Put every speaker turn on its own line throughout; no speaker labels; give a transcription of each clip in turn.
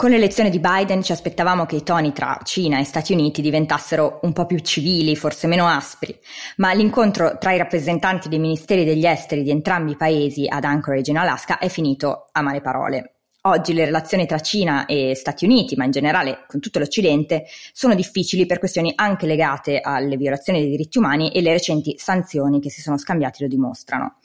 Con l'elezione di Biden ci aspettavamo che i toni tra Cina e Stati Uniti diventassero un po' più civili, forse meno aspri, ma l'incontro tra i rappresentanti dei ministeri degli esteri di entrambi i paesi ad Anchorage in Alaska è finito a male parole. Oggi le relazioni tra Cina e Stati Uniti, ma in generale con tutto l'Occidente, sono difficili per questioni anche legate alle violazioni dei diritti umani e le recenti sanzioni che si sono scambiati lo dimostrano.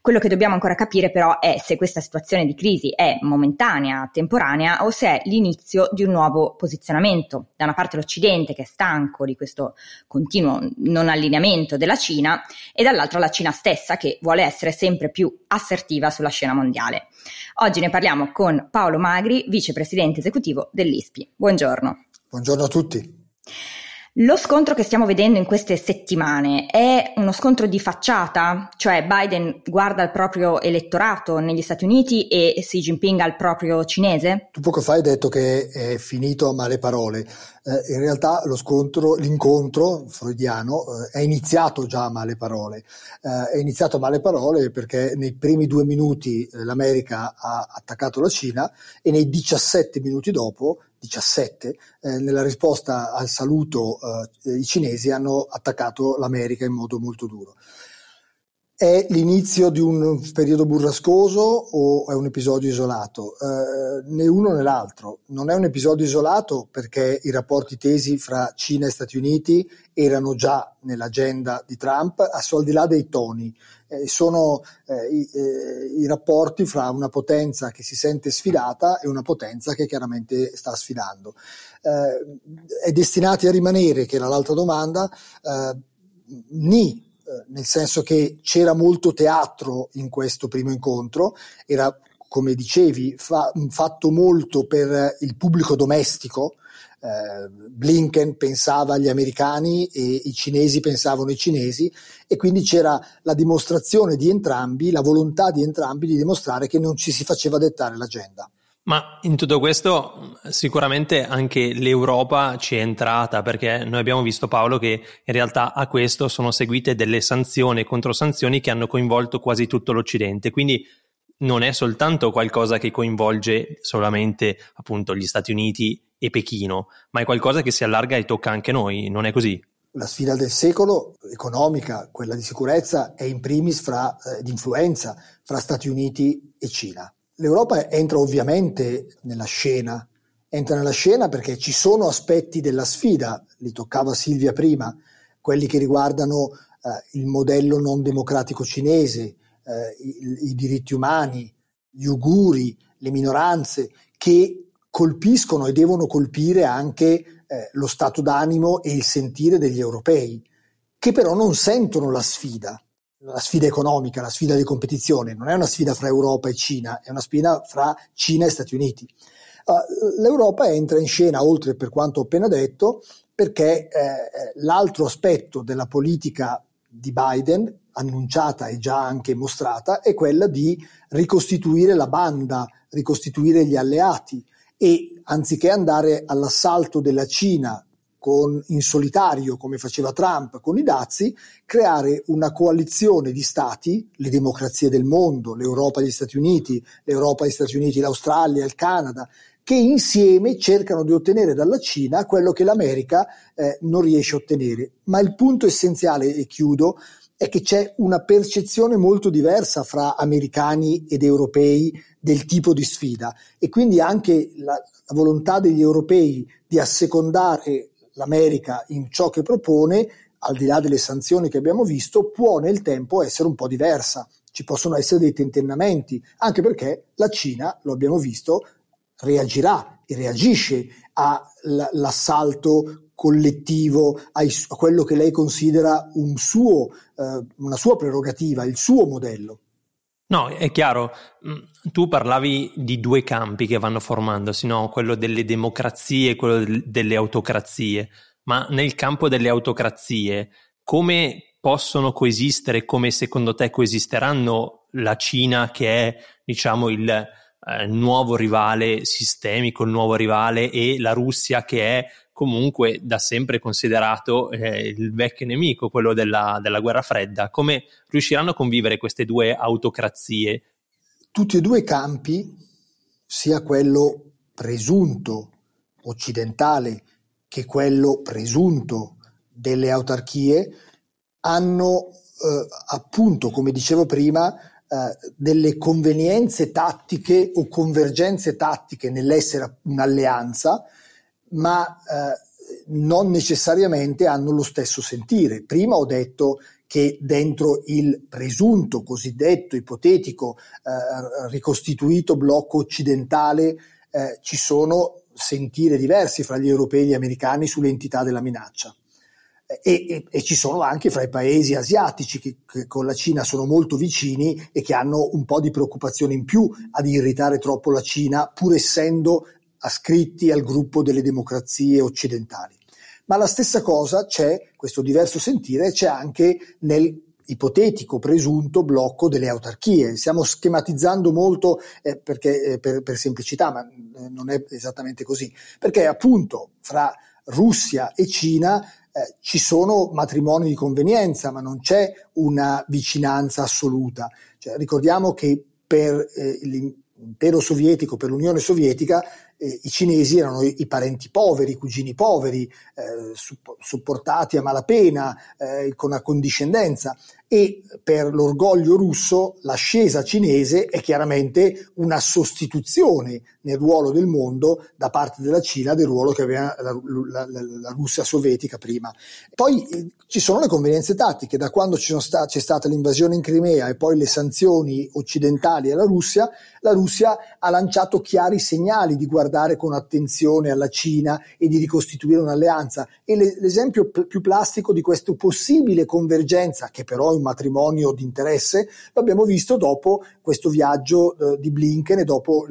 Quello che dobbiamo ancora capire però è se questa situazione di crisi è momentanea, temporanea o se è l'inizio di un nuovo posizionamento. Da una parte l'Occidente che è stanco di questo continuo non allineamento della Cina e dall'altra la Cina stessa che vuole essere sempre più assertiva sulla scena mondiale. Oggi ne parliamo con Paolo Magri, vicepresidente esecutivo dell'ISPI. Buongiorno.
Buongiorno a tutti.
Lo scontro che stiamo vedendo in queste settimane è uno scontro di facciata, cioè Biden guarda il proprio elettorato negli Stati Uniti e Xi Jinping al proprio cinese?
Tu poco fa hai detto che è finito a male parole. Eh, in realtà lo scontro, l'incontro freudiano eh, è iniziato già a male parole. Eh, è iniziato a male parole perché nei primi due minuti eh, l'America ha attaccato la Cina e nei 17 minuti dopo 17, eh, nella risposta al saluto eh, i cinesi hanno attaccato l'America in modo molto duro. È l'inizio di un periodo burrascoso o è un episodio isolato? Eh, né uno né l'altro. Non è un episodio isolato perché i rapporti tesi fra Cina e Stati Uniti erano già nell'agenda di Trump, al di là dei toni. Eh, sono eh, i, eh, i, rapporti fra una potenza che si sente sfidata e una potenza che chiaramente sta sfidando. Eh, è destinati a rimanere, che era l'altra domanda, eh, ni nel senso che c'era molto teatro in questo primo incontro, era come dicevi fa, fatto molto per il pubblico domestico, eh, Blinken pensava agli americani e i cinesi pensavano ai cinesi e quindi c'era la dimostrazione di entrambi, la volontà di entrambi di dimostrare che non ci si faceva dettare l'agenda.
Ma in tutto questo sicuramente anche l'Europa ci è entrata perché noi abbiamo visto Paolo che in realtà a questo sono seguite delle sanzioni e controsanzioni che hanno coinvolto quasi tutto l'Occidente, quindi non è soltanto qualcosa che coinvolge solamente appunto gli Stati Uniti e Pechino, ma è qualcosa che si allarga e tocca anche noi, non è così?
La sfida del secolo economica, quella di sicurezza, è in primis fra, eh, di fra Stati Uniti e Cina L'Europa entra ovviamente nella scena, entra nella scena perché ci sono aspetti della sfida, li toccava Silvia prima, quelli che riguardano eh, il modello non democratico cinese, eh, i, i, diritti umani, gli uguri, le minoranze, che colpiscono e devono colpire anche eh, lo stato d'animo e il sentire degli europei, che però non sentono la sfida la sfida economica, la sfida di competizione, non è una sfida fra Europa e Cina, è una sfida fra Cina e Stati Uniti. Uh, L'Europa entra in scena, oltre per quanto ho appena detto, perché eh, l'altro aspetto della politica di Biden, annunciata e già anche mostrata, è quella di ricostituire la banda, ricostituire gli alleati e anziché andare all'assalto della Cina con, in solitario, come faceva Trump con i dazi, creare una coalizione di stati, le democrazie del mondo, l'Europa e gli Stati Uniti, l'Europa e gli Stati Uniti, l'Australia, il Canada, che insieme cercano di ottenere dalla Cina quello che l'America eh, non riesce a ottenere. Ma il punto essenziale, e chiudo, è che c'è una percezione molto diversa fra americani ed europei del tipo di sfida e quindi anche la, la volontà degli europei di assecondare l'America in ciò che propone, al di là delle sanzioni che abbiamo visto, può nel tempo essere un po' diversa. Ci possono essere dei tentennamenti, anche perché la Cina, lo abbiamo visto, reagirà e reagisce all'assalto collettivo, a quello che lei considera un suo, eh, una sua prerogativa, il suo modello.
No, è chiaro, mm, tu parlavi di due campi che vanno formandosi, no? quello delle democrazie e quello delle autocrazie. ma nel campo delle autocrazie, come possono coesistere, come secondo te coesisteranno la Cina che è, diciamo, il eh, nuovo rivale sistemico, il nuovo rivale e la Russia che è comunque da sempre considerato eh, il vecchio nemico, quello della, della guerra fredda. Come riusciranno a convivere queste due autocrazie?
Tutti e due i campi, sia quello presunto occidentale che quello presunto delle autarchie, hanno eh, appunto, come dicevo prima, eh, delle convenienze tattiche o convergenze tattiche nell'essere un'alleanza, ma eh, non necessariamente hanno lo stesso sentire. Prima ho detto che dentro il presunto, cosiddetto, ipotetico, eh, ricostituito blocco occidentale eh, ci sono sentire diversi fra gli europei e gli americani sull'entità della minaccia. E, e, e, ci sono anche fra i paesi asiatici che, che, con la Cina sono molto vicini e che hanno un po' di preoccupazione in più ad irritare troppo la Cina, pur essendo ascritti al gruppo delle democrazie occidentali. Ma la stessa cosa c'è, questo diverso sentire, c'è anche nel ipotetico presunto blocco delle autarchie. Stiamo schematizzando molto eh, perché, eh, per, per, semplicità, ma eh, non è esattamente così, perché appunto fra Russia e Cina eh, ci sono matrimoni di convenienza, ma non c'è una vicinanza assoluta. Cioè, ricordiamo che per eh, l'impero sovietico, per l'Unione Sovietica, eh, i cinesi erano i, i, parenti poveri, i cugini poveri, eh, supportati a malapena, eh, con accondiscendenza e per l'orgoglio russo l'ascesa cinese è chiaramente una sostituzione nel ruolo del mondo da parte della Cina del ruolo che aveva la, la, la, Russia sovietica prima. Poi eh, ci sono le convenienze tattiche, da quando sta, c'è stata l'invasione in Crimea e poi le sanzioni occidentali alla Russia, la Russia ha lanciato chiari segnali di guardare con attenzione alla Cina e di ricostituire un'alleanza e le, l'esempio p- più plastico di questa possibile convergenza, che però un matrimonio di interesse, l'abbiamo visto dopo questo viaggio eh, di Blinken e dopo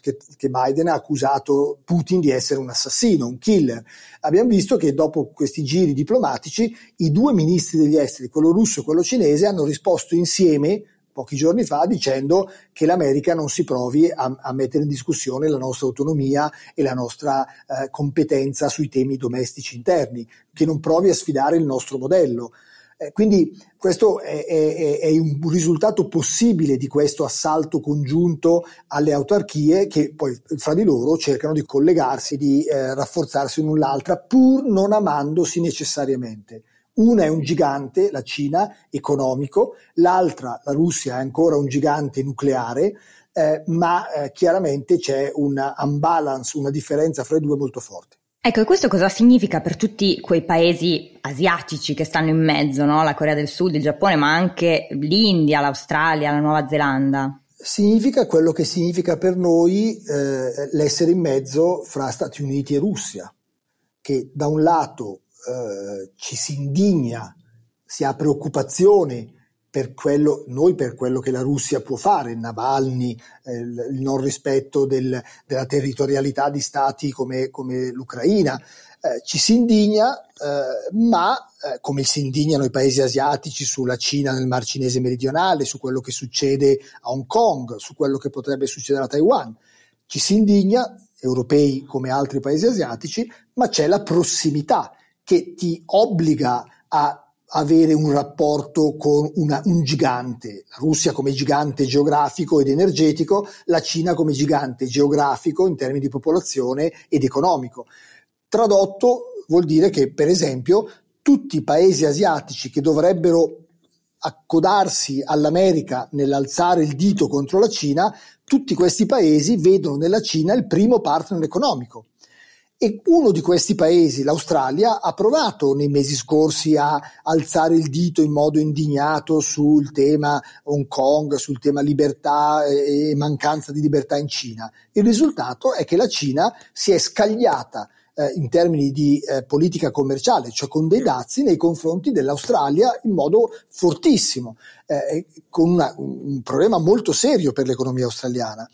che, che Biden ha accusato Putin di essere un assassino, un killer. Abbiamo visto che dopo questi giri diplomatici i due ministri degli esteri, quello russo e quello cinese, hanno risposto insieme pochi giorni fa dicendo che l'America non si provi a, a mettere in discussione la nostra autonomia e la nostra eh, competenza sui temi domestici interni, che non provi a sfidare il nostro modello. Eh, quindi questo è, è, è, un risultato possibile di questo assalto congiunto alle autarchie che poi fra di loro cercano di collegarsi, di eh, rafforzarsi l'un l'altra, pur non amandosi necessariamente. Una è un gigante, la Cina, economico, l'altra, la Russia, è ancora un gigante nucleare, eh, ma eh, chiaramente c'è un unbalance, una differenza fra i due molto forte.
Ecco, e questo cosa significa per tutti quei paesi asiatici che stanno in mezzo, no? la Corea del Sud, il Giappone, ma anche l'India, l'Australia, la Nuova Zelanda?
Significa quello che significa per noi eh, l'essere in mezzo fra Stati Uniti e Russia, che da un lato eh, ci si indigna, si ha preoccupazione per quello, noi per quello che la Russia può fare, Navalny, eh, il non rispetto del, della territorialità di stati come, come l'Ucraina, eh, ci si indigna, eh, ma eh, come si indignano i paesi asiatici sulla Cina nel Mar Cinese meridionale, su quello che succede a Hong Kong, su quello che potrebbe succedere a Taiwan, ci si indigna, europei come altri paesi asiatici, ma c'è la prossimità che ti obbliga a avere un rapporto con una, un gigante, la Russia come gigante geografico ed energetico, la Cina come gigante geografico in termini di popolazione ed economico. Tradotto vuol dire che, per esempio, tutti i paesi asiatici che dovrebbero accodarsi all'America nell'alzare il dito contro la Cina, tutti questi paesi vedono nella Cina il primo partner economico. E uno di questi paesi, l'Australia, ha provato nei mesi scorsi a alzare il dito in modo indignato sul tema Hong Kong, sul tema libertà e mancanza di libertà in Cina. Il risultato è che la Cina si è scagliata eh, in termini di eh, politica commerciale, cioè con dei dazi nei confronti dell'Australia in modo fortissimo, eh, con una, un problema molto serio per l'economia australiana.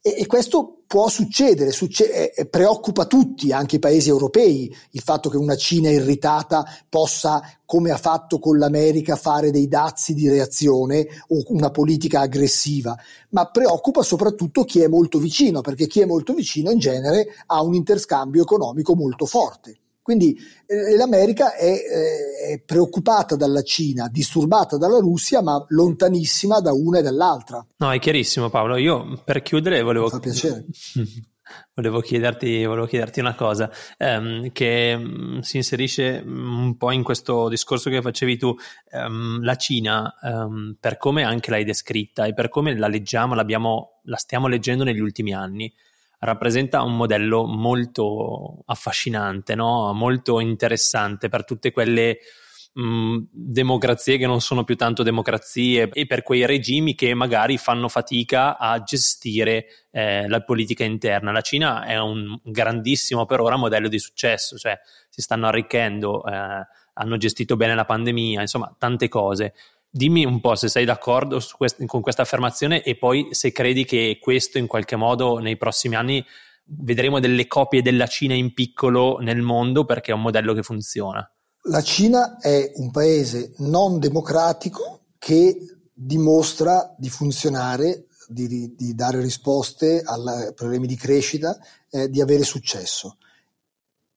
E, e questo può succedere, succe- eh, preoccupa tutti, anche i paesi europei, il fatto che una Cina irritata possa, come ha fatto con l'America, fare dei dazi di reazione o una politica aggressiva, ma preoccupa soprattutto chi è molto vicino, perché chi è molto vicino in genere ha un interscambio economico molto forte. Quindi eh, l'America è, eh, è, preoccupata dalla Cina, disturbata dalla Russia, ma lontanissima da una e dall'altra.
No, è chiarissimo Paolo. Io per chiudere volevo...
Fa piacere.
Volevo chiederti, volevo chiederti, una cosa ehm, che mh, mm, si inserisce mm, un po' in questo discorso che facevi tu. Ehm, la Cina, ehm, per come anche l'hai descritta e per come la leggiamo, la stiamo leggendo negli ultimi anni, rappresenta un modello molto affascinante, no? molto interessante per tutte quelle mh, mm, democrazie che non sono più tanto democrazie e per quei regimi che magari fanno fatica a gestire eh, la politica interna. La Cina è un grandissimo per ora modello di successo, cioè si stanno arricchendo, eh, hanno gestito bene la pandemia, insomma tante cose. Dimmi un po' se sei d'accordo quest- con questa affermazione e poi se credi che questo in qualche modo nei prossimi anni vedremo delle copie della Cina in piccolo nel mondo perché è un modello che funziona.
La Cina è un paese non democratico che dimostra di funzionare, di, di dare risposte ai problemi di crescita, eh, di avere successo.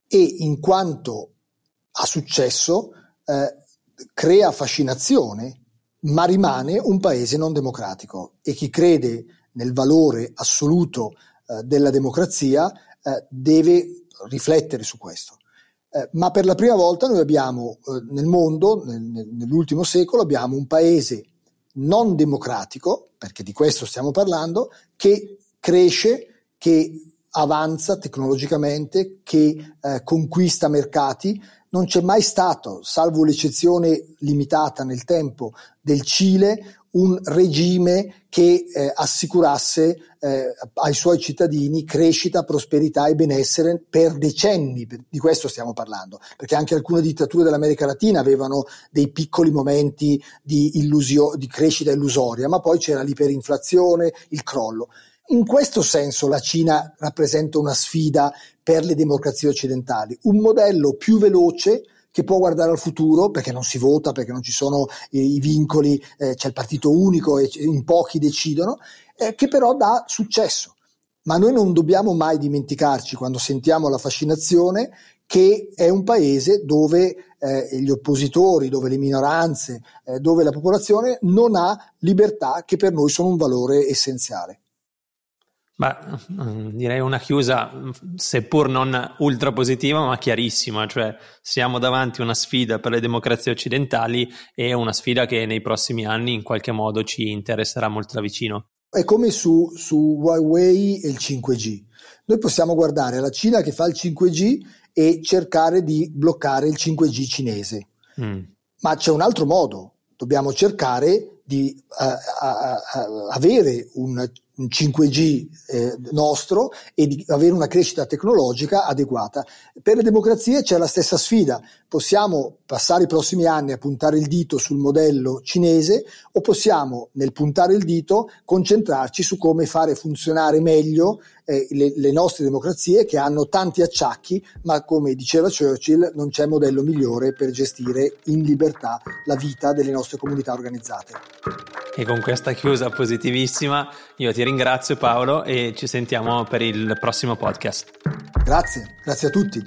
E in quanto ha successo, eh, crea fascinazione ma rimane un paese non democratico e chi crede nel valore assoluto eh, della democrazia eh, deve riflettere su questo. Eh, ma per la prima volta noi abbiamo eh, nel mondo, nel, nell'ultimo secolo, abbiamo un paese non democratico, perché di questo stiamo parlando, che cresce, che avanza tecnologicamente, che eh, conquista mercati, non c'è mai stato, salvo l'eccezione limitata nel tempo del Cile, un regime che eh, assicurasse eh, ai suoi cittadini crescita, prosperità e benessere per decenni, di questo stiamo parlando, perché anche alcune dittature dell'America Latina avevano dei piccoli momenti di, illusio- di crescita illusoria, ma poi c'era l'iperinflazione, il crollo. In questo senso la Cina rappresenta una sfida per le democrazie occidentali, un modello più veloce che può guardare al futuro perché non si vota, perché non ci sono i, i vincoli, eh, c'è il partito unico e in pochi decidono, eh, che però dà successo. Ma noi non dobbiamo mai dimenticarci quando sentiamo la fascinazione che è un paese dove eh, gli oppositori, dove le minoranze, eh, dove la popolazione non ha libertà che per noi sono un valore essenziale.
Beh, direi una chiusa, seppur non ultra positiva, ma chiarissima, cioè siamo davanti a una sfida per le democrazie occidentali e una sfida che nei prossimi anni in qualche modo ci interesserà molto da vicino.
È come su, su Huawei e il 5G. Noi possiamo guardare la Cina che fa il 5G e cercare di bloccare il 5G cinese. Mm. Ma c'è un altro modo, dobbiamo cercare di uh, uh, uh, avere un 5G eh, nostro e di avere una crescita tecnologica adeguata. Per le democrazie c'è la stessa sfida, possiamo passare i prossimi anni a puntare il dito sul modello cinese o possiamo nel puntare il dito concentrarci su come fare funzionare meglio eh, le, le nostre democrazie che hanno tanti acciacchi, ma come diceva Churchill non c'è modello migliore per gestire in libertà la vita delle nostre comunità organizzate.
E con questa chiusa positivissima io ti ringrazio Paolo e ci sentiamo per il prossimo podcast.
Grazie, grazie a tutti.